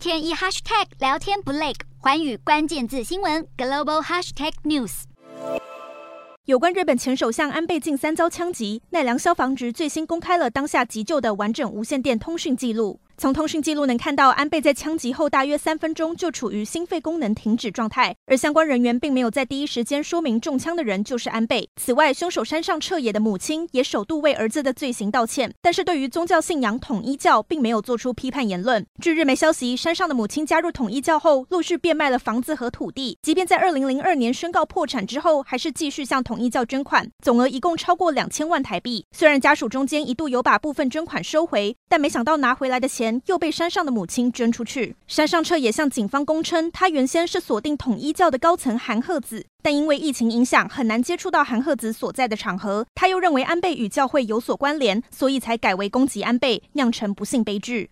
天一 hashtag 聊天不累，环宇关键字新闻 global hashtag news。有关日本前首相安倍晋三遭枪击，奈良消防局最新公开了当下急救的完整无线电通讯记录。从通讯记录能看到，安倍在枪击后大约三分钟就处于心肺功能停止状态，而相关人员并没有在第一时间说明中枪的人就是安倍。此外，凶手山上彻也的母亲也首度为儿子的罪行道歉，但是对于宗教信仰统一教并没有做出批判言论。据日媒消息，山上的母亲加入统一教后，陆续变卖了房子和土地，即便在二零零二年宣告破产之后，还是继续向统一教捐款，总额一共超过两千万台币。虽然家属中间一度有把部分捐款收回，但没想到拿回来的钱。又被山上的母亲捐出去。山上彻也向警方供称，他原先是锁定统一教的高层韩鹤子，但因为疫情影响，很难接触到韩鹤子所在的场合。他又认为安倍与教会有所关联，所以才改为攻击安倍，酿成不幸悲剧。